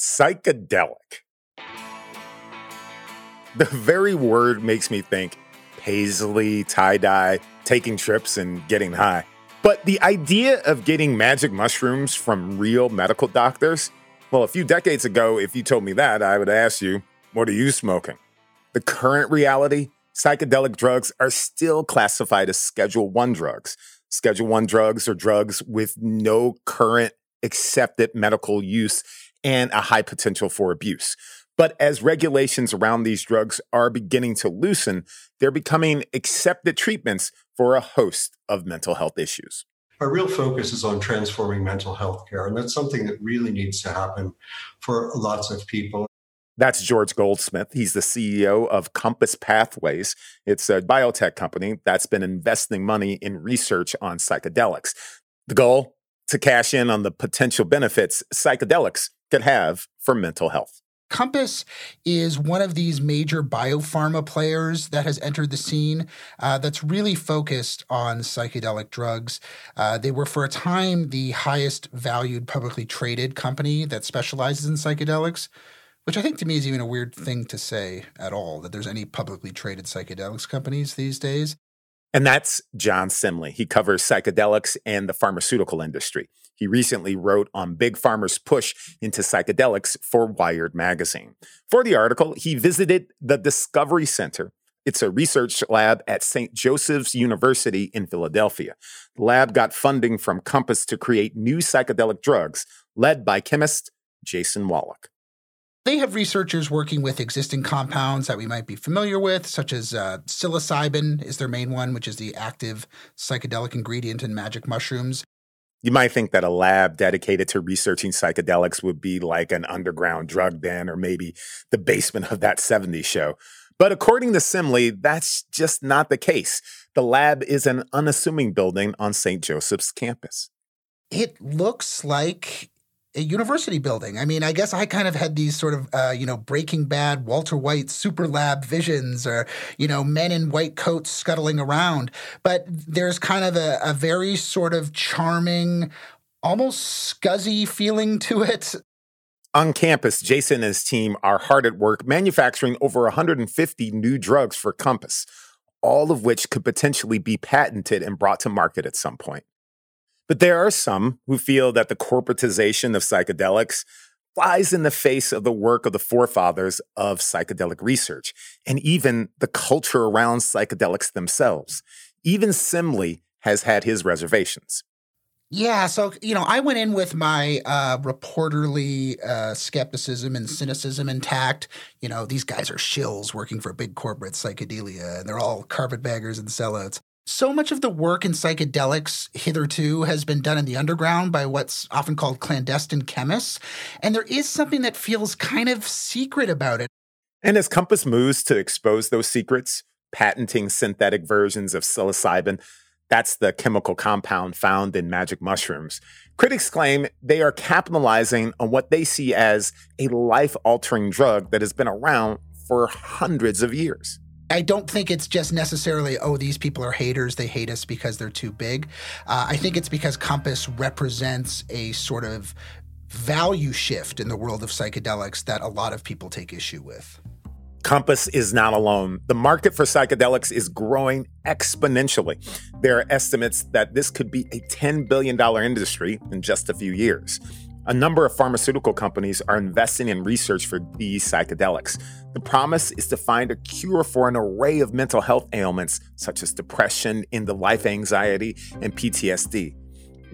Psychedelic. The very word makes me think paisley, tie dye, taking trips, and getting high. But the idea of getting magic mushrooms from real medical doctors, well, a few decades ago, if you told me that, I would ask you, what are you smoking? The current reality psychedelic drugs are still classified as Schedule 1 drugs. Schedule 1 drugs are drugs with no current accepted medical use and a high potential for abuse. But as regulations around these drugs are beginning to loosen, they're becoming accepted treatments for a host of mental health issues. Our real focus is on transforming mental health care, and that's something that really needs to happen for lots of people. That's George Goldsmith. He's the CEO of Compass Pathways. It's a biotech company that's been investing money in research on psychedelics. The goal? To cash in on the potential benefits psychedelics could have for mental health. Compass is one of these major biopharma players that has entered the scene uh, that's really focused on psychedelic drugs. Uh, they were, for a time, the highest valued publicly traded company that specializes in psychedelics which I think to me is even a weird thing to say at all that there's any publicly traded psychedelics companies these days. And that's John Semley. He covers psychedelics and the pharmaceutical industry. He recently wrote on Big Pharma's push into psychedelics for Wired magazine. For the article, he visited the Discovery Center. It's a research lab at St. Joseph's University in Philadelphia. The lab got funding from Compass to create new psychedelic drugs, led by chemist Jason Wallach. They have researchers working with existing compounds that we might be familiar with, such as uh, psilocybin is their main one, which is the active psychedelic ingredient in magic mushrooms. You might think that a lab dedicated to researching psychedelics would be like an underground drug den or maybe the basement of that 70s show. But according to Semley, that's just not the case. The lab is an unassuming building on St. Joseph's campus. It looks like a university building. I mean, I guess I kind of had these sort of, uh, you know, Breaking Bad, Walter White super lab visions or, you know, men in white coats scuttling around. But there's kind of a, a very sort of charming, almost scuzzy feeling to it. On campus, Jason and his team are hard at work manufacturing over 150 new drugs for Compass, all of which could potentially be patented and brought to market at some point. But there are some who feel that the corporatization of psychedelics flies in the face of the work of the forefathers of psychedelic research and even the culture around psychedelics themselves. Even Semley has had his reservations. Yeah, so you know, I went in with my uh, reporterly uh, skepticism and cynicism intact. You know, these guys are shills working for big corporate psychedelia, and they're all carpetbaggers and sellouts so much of the work in psychedelics hitherto has been done in the underground by what's often called clandestine chemists. And there is something that feels kind of secret about it. And as Compass moves to expose those secrets, patenting synthetic versions of psilocybin, that's the chemical compound found in magic mushrooms. Critics claim they are capitalizing on what they see as a life altering drug that has been around for hundreds of years. I don't think it's just necessarily, oh, these people are haters. They hate us because they're too big. Uh, I think it's because Compass represents a sort of value shift in the world of psychedelics that a lot of people take issue with. Compass is not alone. The market for psychedelics is growing exponentially. There are estimates that this could be a $10 billion industry in just a few years. A number of pharmaceutical companies are investing in research for these psychedelics. The promise is to find a cure for an array of mental health ailments such as depression, end the life anxiety, and PTSD.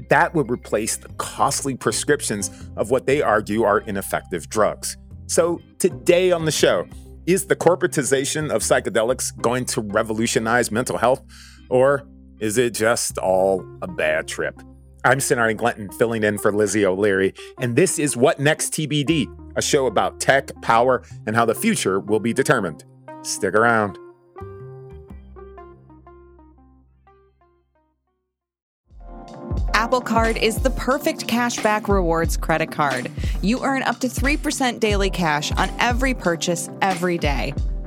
That would replace the costly prescriptions of what they argue are ineffective drugs. So, today on the show, is the corporatization of psychedelics going to revolutionize mental health, or is it just all a bad trip? I'm Sonari Glinton, filling in for Lizzie O'Leary, and this is What Next TBD, a show about tech, power, and how the future will be determined. Stick around. Apple Card is the perfect cashback rewards credit card. You earn up to 3% daily cash on every purchase every day.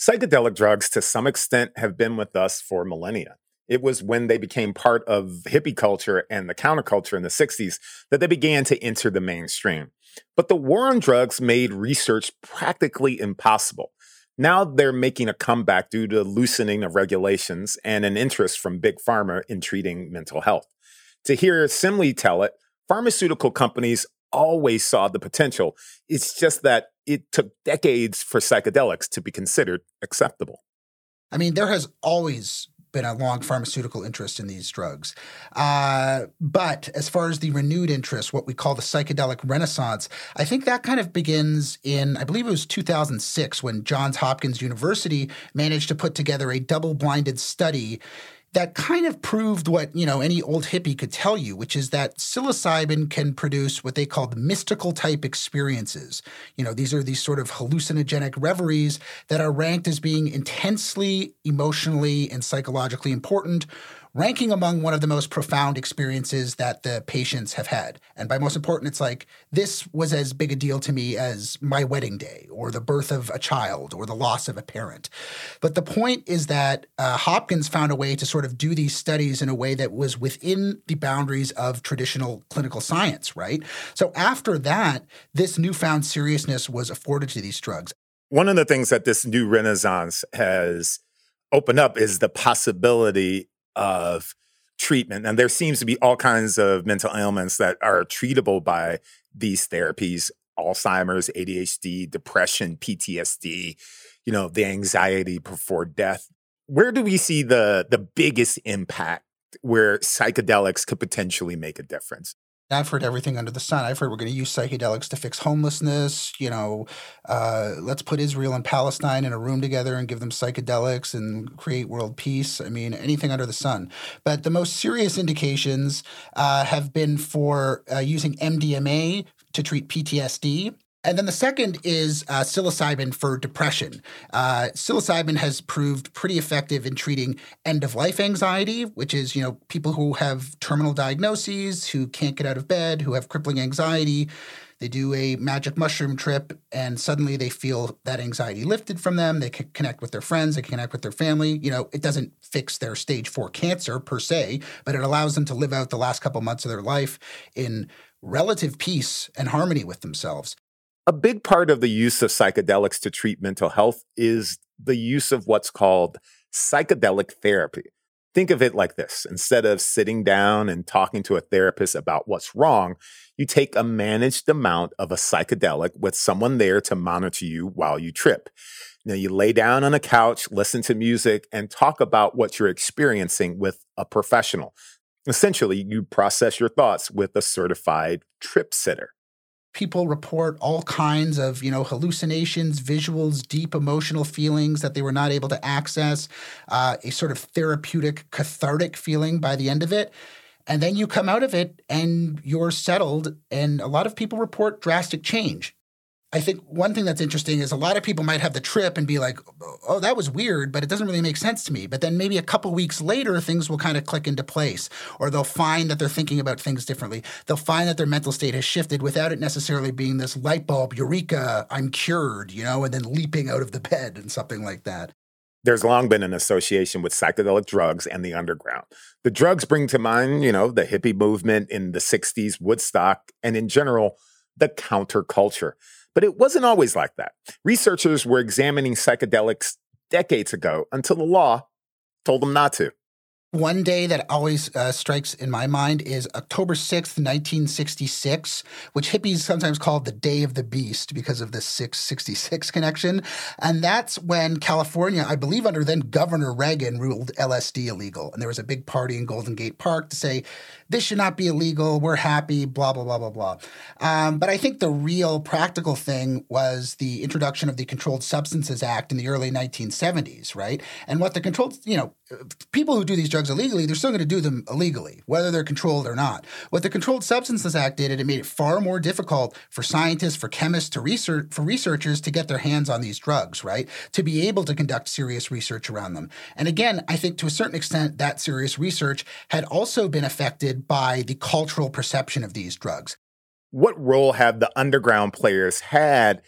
Psychedelic drugs, to some extent, have been with us for millennia. It was when they became part of hippie culture and the counterculture in the 60s that they began to enter the mainstream. But the war on drugs made research practically impossible. Now they're making a comeback due to loosening of regulations and an interest from big pharma in treating mental health. To hear Semley tell it, pharmaceutical companies always saw the potential. It's just that it took decades for psychedelics to be considered acceptable. I mean, there has always been a long pharmaceutical interest in these drugs. Uh, but as far as the renewed interest, what we call the psychedelic renaissance, I think that kind of begins in, I believe it was 2006 when Johns Hopkins University managed to put together a double blinded study that kind of proved what you know any old hippie could tell you, which is that psilocybin can produce what they called mystical type experiences. You know, these are these sort of hallucinogenic reveries that are ranked as being intensely emotionally and psychologically important ranking among one of the most profound experiences that the patients have had. And by most important, it's like this was as big a deal to me as my wedding day or the birth of a child or the loss of a parent. But the point is that uh, Hopkins found a way to sort of do these studies in a way that was within the boundaries of traditional clinical science, right? So after that, this newfound seriousness was afforded to these drugs. One of the things that this new renaissance has opened up is the possibility of treatment. And there seems to be all kinds of mental ailments that are treatable by these therapies Alzheimer's, ADHD, depression, PTSD, you know, the anxiety before death. Where do we see the the biggest impact where psychedelics could potentially make a difference? I've heard everything under the sun. I've heard we're going to use psychedelics to fix homelessness. You know, uh, let's put Israel and Palestine in a room together and give them psychedelics and create world peace. I mean, anything under the sun. But the most serious indications uh, have been for uh, using MDMA to treat PTSD and then the second is uh, psilocybin for depression. Uh, psilocybin has proved pretty effective in treating end of life anxiety, which is you know people who have terminal diagnoses, who can't get out of bed, who have crippling anxiety. They do a magic mushroom trip, and suddenly they feel that anxiety lifted from them. They can connect with their friends, they can connect with their family. You know, it doesn't fix their stage four cancer per se, but it allows them to live out the last couple months of their life in relative peace and harmony with themselves. A big part of the use of psychedelics to treat mental health is the use of what's called psychedelic therapy. Think of it like this instead of sitting down and talking to a therapist about what's wrong, you take a managed amount of a psychedelic with someone there to monitor you while you trip. Now, you lay down on a couch, listen to music, and talk about what you're experiencing with a professional. Essentially, you process your thoughts with a certified trip sitter people report all kinds of you know hallucinations visuals deep emotional feelings that they were not able to access uh, a sort of therapeutic cathartic feeling by the end of it. And then you come out of it and you're settled and a lot of people report drastic change I think one thing that's interesting is a lot of people might have the trip and be like, oh, that was weird, but it doesn't really make sense to me. But then maybe a couple weeks later, things will kind of click into place, or they'll find that they're thinking about things differently. They'll find that their mental state has shifted without it necessarily being this light bulb, eureka, I'm cured, you know, and then leaping out of the bed and something like that. There's long been an association with psychedelic drugs and the underground. The drugs bring to mind, you know, the hippie movement in the 60s, Woodstock, and in general, the counterculture. But it wasn't always like that. Researchers were examining psychedelics decades ago until the law told them not to. One day that always uh, strikes in my mind is October 6th, 1966, which hippies sometimes call the Day of the Beast because of the 666 connection. And that's when California, I believe under then Governor Reagan, ruled LSD illegal. And there was a big party in Golden Gate Park to say, this should not be illegal. We're happy, blah, blah, blah, blah, blah. Um, but I think the real practical thing was the introduction of the Controlled Substances Act in the early 1970s, right? And what the controlled, you know, people who do these drugs illegally, they're still going to do them illegally, whether they're controlled or not. What the Controlled Substances Act did, it made it far more difficult for scientists, for chemists, to research, for researchers to get their hands on these drugs, right? To be able to conduct serious research around them. And again, I think to a certain extent, that serious research had also been affected by the cultural perception of these drugs. What role have the underground players had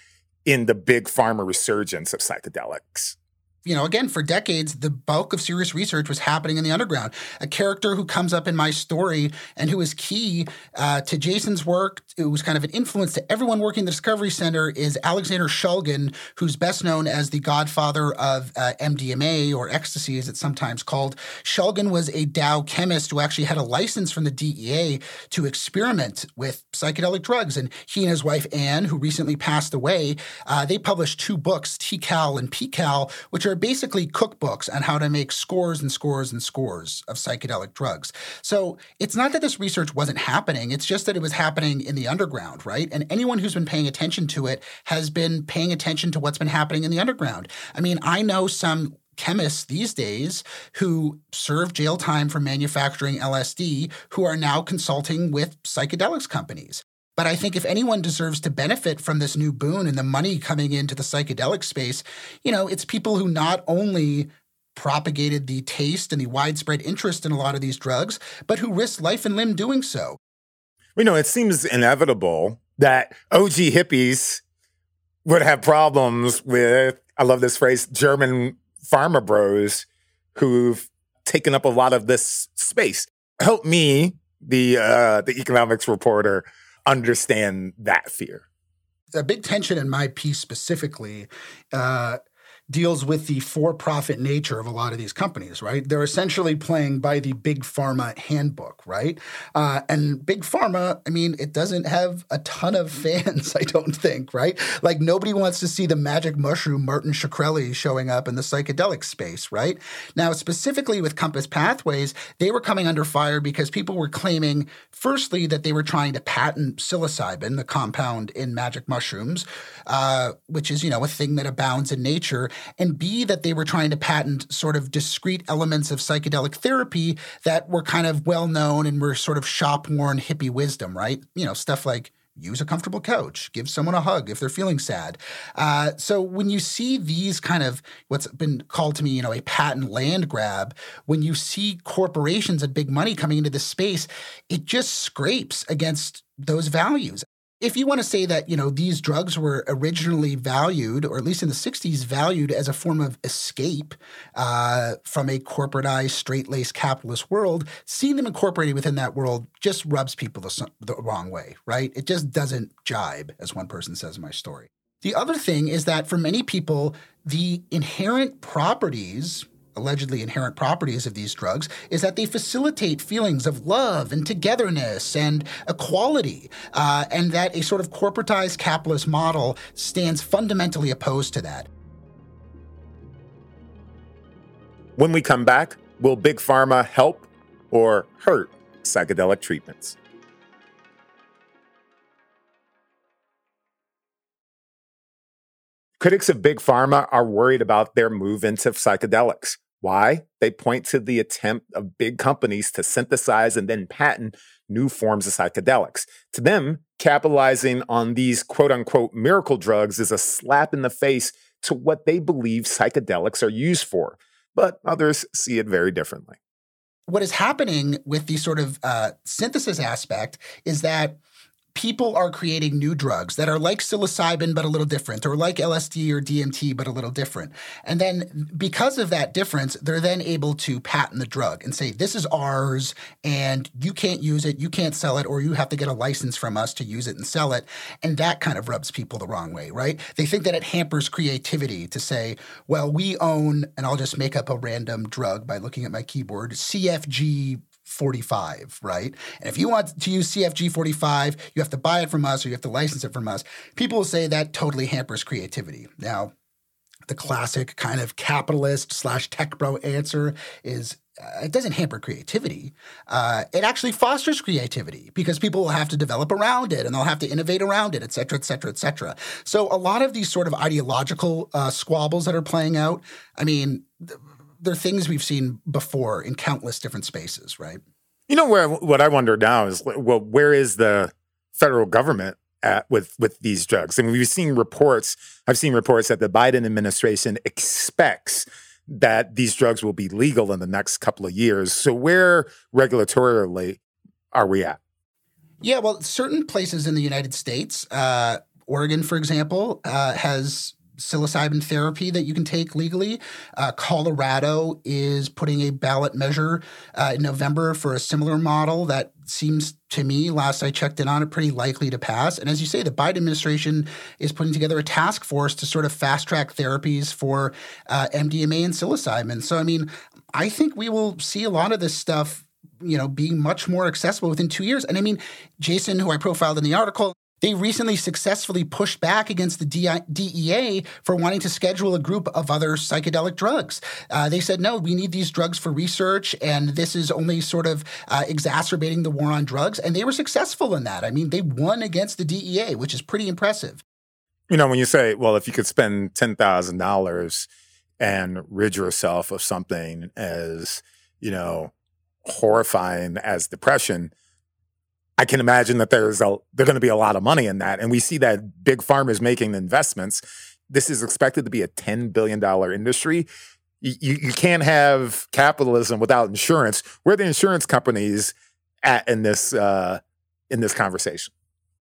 in the big pharma resurgence of psychedelics? You know, again, for decades, the bulk of serious research was happening in the underground. A character who comes up in my story and who is key uh, to Jason's work, who was kind of an influence to everyone working in the Discovery Center, is Alexander Shulgin, who's best known as the godfather of uh, MDMA or ecstasy, as it's sometimes called. Shulgin was a Dow chemist who actually had a license from the DEA to experiment with psychedelic drugs. And he and his wife, Anne, who recently passed away, uh, they published two books, TiHKAL and PiHKAL, which are are basically cookbooks on how to make scores and scores and scores of psychedelic drugs. So it's not that this research wasn't happening, it's just that it was happening in the underground, right? And anyone who's been paying attention to it has been paying attention to what's been happening in the underground. I mean, I know some chemists these days who serve jail time for manufacturing LSD who are now consulting with psychedelics companies. But I think if anyone deserves to benefit from this new boon and the money coming into the psychedelic space, you know, it's people who not only propagated the taste and the widespread interest in a lot of these drugs, but who risked life and limb doing so. You know, it seems inevitable that OG hippies would have problems with, I love this phrase, German pharma bros who've taken up a lot of this space. Help me, the uh, the economics reporter, understand that fear. A big tension in my piece specifically uh, deals with the for profit nature of a lot of these companies, right? They're essentially playing by the big pharma handbook, right? Uh, and big pharma, I mean, it doesn't have a ton of fans, I don't think, right? Like nobody wants to see the magic mushroom Martin Shkreli showing up in the psychedelic space, right? Now, specifically with Compass Pathways, they were coming under fire because people were claiming, firstly, that they were trying to patent psilocybin, the compound in magic mushrooms, uh, which is, you know, a thing that abounds in nature and B, that they were trying to patent sort of discrete elements of psychedelic therapy that were kind of well known and were sort of shop worn hippie wisdom, right? You know, stuff like use a comfortable couch, give someone a hug if they're feeling sad. Uh, so when you see these kind of what's been called to me, you know, a patent land grab, when you see corporations and big money coming into this space, it just scrapes against those values if you want to say that you know these drugs were originally valued or at least in the 60s valued as a form of escape uh, from a corporatized straight-laced capitalist world seeing them incorporated within that world just rubs people the, the wrong way right? It just doesn't jibe as one person says in my story. The other thing is that for many people the inherent properties allegedly inherent properties of these drugs is that they facilitate feelings of love and togetherness and equality, uh, and that a sort of corporatized capitalist model stands fundamentally opposed to that. When we come back, will Big Pharma help or hurt psychedelic treatments? Critics of Big Pharma are worried about their move into psychedelics. Why? They point to the attempt of big companies to synthesize and then patent new forms of psychedelics. To them, capitalizing on these quote unquote miracle drugs is a slap in the face to what they believe psychedelics are used for. But others see it very differently. What is happening with the sort of uh, synthesis aspect is that people are creating new drugs that are like psilocybin but a little different or like LSD or DMT but a little different. And then because of that difference, they're then able to patent the drug and say this is ours and you can't use it, you can't sell it or you have to get a license from us to use it and sell it. And that kind of rubs people the wrong way, right? They think that it hampers creativity to say, well, we own and I'll just make up a random drug by looking at my keyboard, CFG 45, right? And if you want to use CFG 45, you have to buy it from us or you have to license it from us. People will say that totally hampers creativity. Now, the classic kind of capitalist slash tech bro answer is uh, it doesn't hamper creativity. Uh, it actually fosters creativity because people will have to develop around it and they'll have to innovate around it, et cetera, et cetera, et cetera. So a lot of these sort of ideological uh, squabbles that are playing out, I mean, they're things we've seen before in countless different spaces, right? You know where what I wonder now is well, where is the federal government at with with these drugs? I mean, we've seen reports. I've seen reports that the Biden administration expects that these drugs will be legal in the next couple of years. So where regulatorily are we at? Yeah, well, certain places in the United States, uh, Oregon, for example, uh, has psilocybin therapy that you can take legally. Uh, Colorado is putting a ballot measure uh, in November for a similar model that seems to me, last I checked in on it, pretty likely to pass. And as you say, the Biden administration is putting together a task force to sort of fast track therapies for uh, MDMA and psilocybin. So, I mean, I think we will see a lot of this stuff you know, being much more accessible within two years. And I mean, Jason, who I profiled in the article, they recently successfully pushed back against the DEA for wanting to schedule a group of other psychedelic drugs. Uh, they said, no, we need these drugs for research, and this is only sort of uh, exacerbating the war on drugs. And they were successful in that. I mean, they won against the DEA, which is pretty impressive. You know, when you say, well, if you could spend $10,000 and rid yourself of something as, you know, horrifying as depression, I can imagine that there's a there's going to be a lot of money in that, and we see that big pharma is making investments. This is expected to be a ten billion dollar industry. You, you can't have capitalism without insurance. Where the insurance companies at in this uh, in this conversation?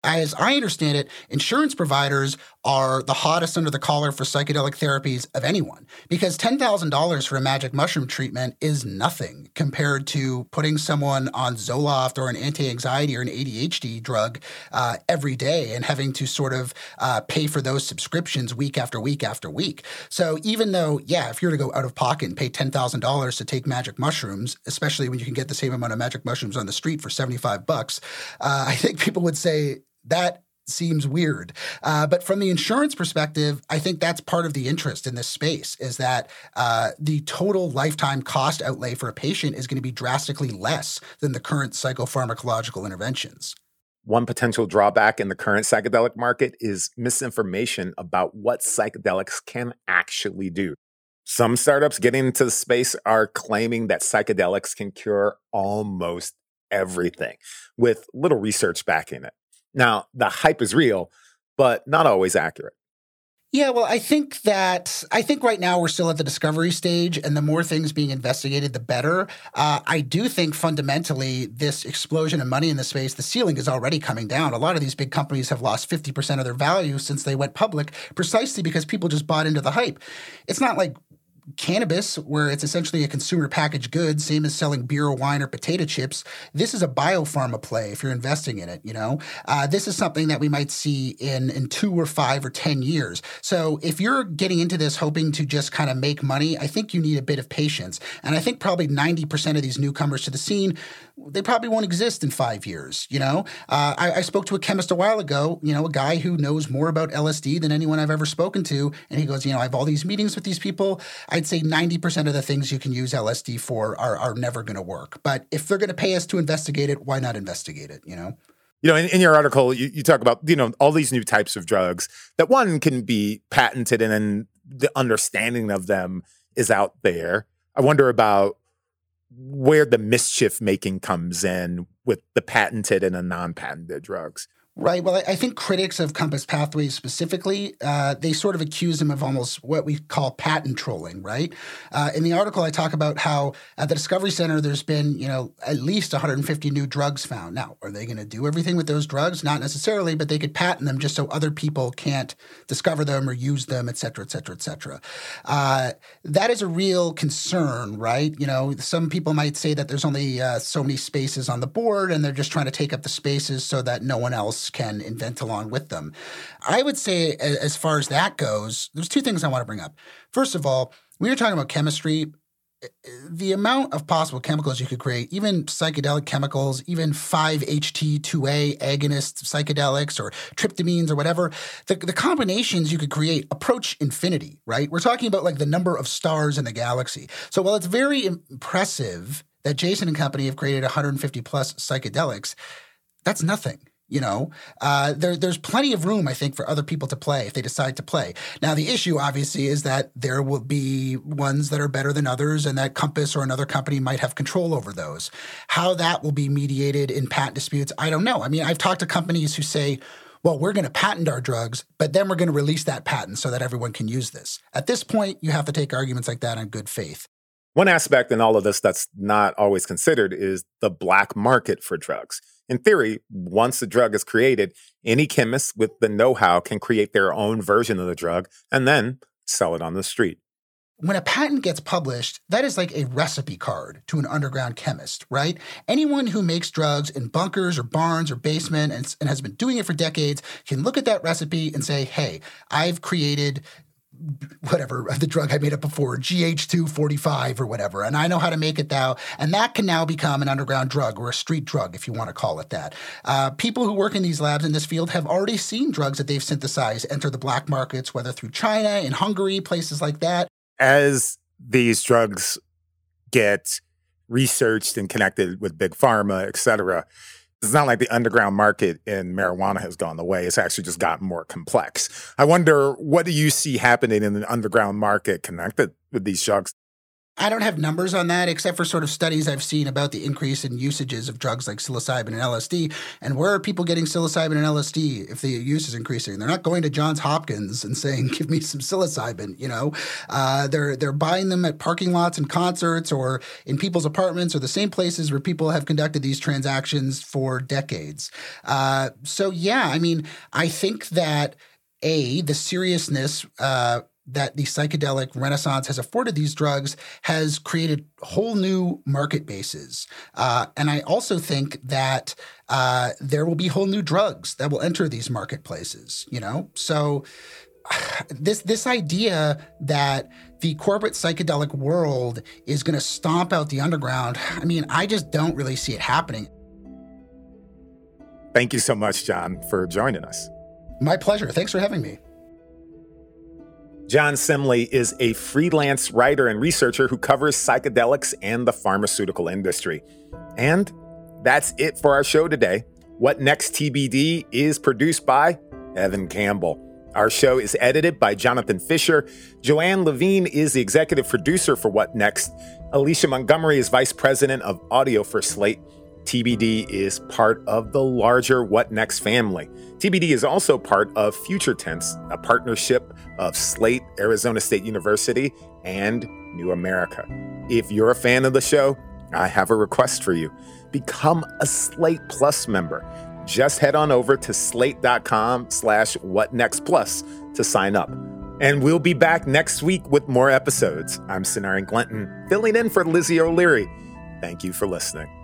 As I understand it, insurance providers are the hottest under the collar for psychedelic therapies of anyone because $10,000 for a magic mushroom treatment is nothing compared to putting someone on Zoloft or an anti anxiety or an ADHD drug uh, every day and having to sort of uh, pay for those subscriptions week after week after week. So even though, yeah, if you were to go out of pocket and pay $10,000 to take magic mushrooms, especially when you can get the same amount of magic mushrooms on the street for 75 bucks, uh, I think people would say that seems weird. Uh, but from the insurance perspective, I think that's part of the interest in this space is that uh, the total lifetime cost outlay for a patient is going to be drastically less than the current psychopharmacological interventions. One potential drawback in the current psychedelic market is misinformation about what psychedelics can actually do. Some startups getting into the space are claiming that psychedelics can cure almost everything with little research backing it. Now, the hype is real, but not always accurate. Yeah, well, I think that I think right now we're still at the discovery stage, and the more things being investigated, the better. Uh, I do think fundamentally this explosion of money in the space, the ceiling is already coming down. A lot of these big companies have lost fifty percent of their value since they went public, precisely because people just bought into the hype. It's not like cannabis, where it's essentially a consumer packaged good, same as selling beer or wine or potato chips, this is a biopharma play if you're investing in it. You know, uh, this is something that we might see in in two or five or ten years. So if you're getting into this hoping to just kind of make money, I think you need a bit of patience. And I think probably ninety percent of these newcomers to the scene, they probably won't exist in five years. You know, uh, I, I spoke to a chemist a while ago. You know, a guy who knows more about LSD than anyone I've ever spoken to, and he goes, you know, I have all these meetings with these people. I'd say 90% of the things you can use LSD for are, are never going to work. But if they're going to pay us to investigate it, why not investigate it, you know? You know, in, in your article, you, you talk about, you know, all these new types of drugs that one can be patented and then the understanding of them is out there. I wonder about where the mischief making comes in with the patented and the non-patented drugs. Right. Well, I think critics of Compass Pathways specifically, uh, they sort of accuse him of almost what we call patent trolling, right? Uh, in the article, I talk about how at the Discovery Center, there's been, you know, at least 150 new drugs found. Now, are they going to do everything with those drugs? Not necessarily, but they could patent them just so other people can't discover them or use them, et cetera, et cetera, et cetera. Uh, that is a real concern, right? You know, some people might say that there's only uh, so many spaces on the board and they're just trying to take up the spaces so that no one else can invent along with them. I would say, as far as that goes, there's two things I want to bring up. First of all, when you're talking about chemistry, eh, eh, the amount of possible chemicals you could create, even psychedelic chemicals, even 5-HT2A agonist psychedelics or tryptamines or whatever, the, the combinations you could create approach infinity, right? We're talking about like the number of stars in the galaxy. So while it's very impressive that Jason and company have created 150 plus psychedelics, that's nothing you know, uh, there, there's plenty of room, I think, for other people to play if they decide to play. Now, the issue, obviously, is that there will be ones that are better than others, and that Compass or another company might have control over those. How that will be mediated in patent disputes, I don't know. I mean, I've talked to companies who say, well, we're going to patent our drugs, but then we're going to release that patent so that everyone can use this. At this point, you have to take arguments like that on good faith. One aspect in all of this that's not always considered is the black market for drugs. In theory, once a drug is created, any chemist with the know how can create their own version of the drug and then sell it on the street. When a patent gets published, that is like a recipe card to an underground chemist, right? Anyone who makes drugs in bunkers or barns or basement and, and has been doing it for decades can look at that recipe and say, hey, I've created whatever the drug I made up before, GH245 or whatever, and I know how to make it now. And that can now become an underground drug or a street drug, if you want to call it that. Uh, people who work in these labs in this field have already seen drugs that they've synthesized enter the black markets, whether through China, in Hungary, places like that. As these drugs get researched and connected with big pharma, et cetera, it's not like the underground market in marijuana has gone away. It's actually just gotten more complex. I wonder what do you see happening in the underground market connected with these drugs? I don't have numbers on that except for sort of studies I've seen about the increase in usages of drugs like psilocybin and LSD. And where are people getting psilocybin and LSD if the use is increasing? They're not going to Johns Hopkins and saying, "Give me some psilocybin." You know, uh, they're they're buying them at parking lots and concerts or in people's apartments or the same places where people have conducted these transactions for decades. Uh, so yeah, I mean, I think that a the seriousness. Uh, that the psychedelic renaissance has afforded these drugs has created whole new market bases. Uh, and I also think that uh, there will be whole new drugs that will enter these marketplaces, you know? So this this idea that the corporate psychedelic world is going to stomp out the underground, I mean, I just don't really see it happening. Thank you so much, John, for joining us. My pleasure. Thanks for having me. John Semley is a freelance writer and researcher who covers psychedelics and the pharmaceutical industry. And that's it for our show today. What Next TBD is produced by Evan Campbell. Our show is edited by Jonathan Fisher. Joanne Levine is the executive producer for What Next. Alicia Montgomery is vice president of audio for Slate. TBD is part of the larger What Next family. TBD is also part of Future Tense, a partnership of Slate, Arizona State University, and New America. If you're a fan of the show, I have a request for you. Become a Slate Plus member. Just head on over to slate.com slash whatnextplus to sign up. And we'll be back next week with more episodes. I'm Sonari Glinton, filling in for Lizzie O'Leary. Thank you for listening.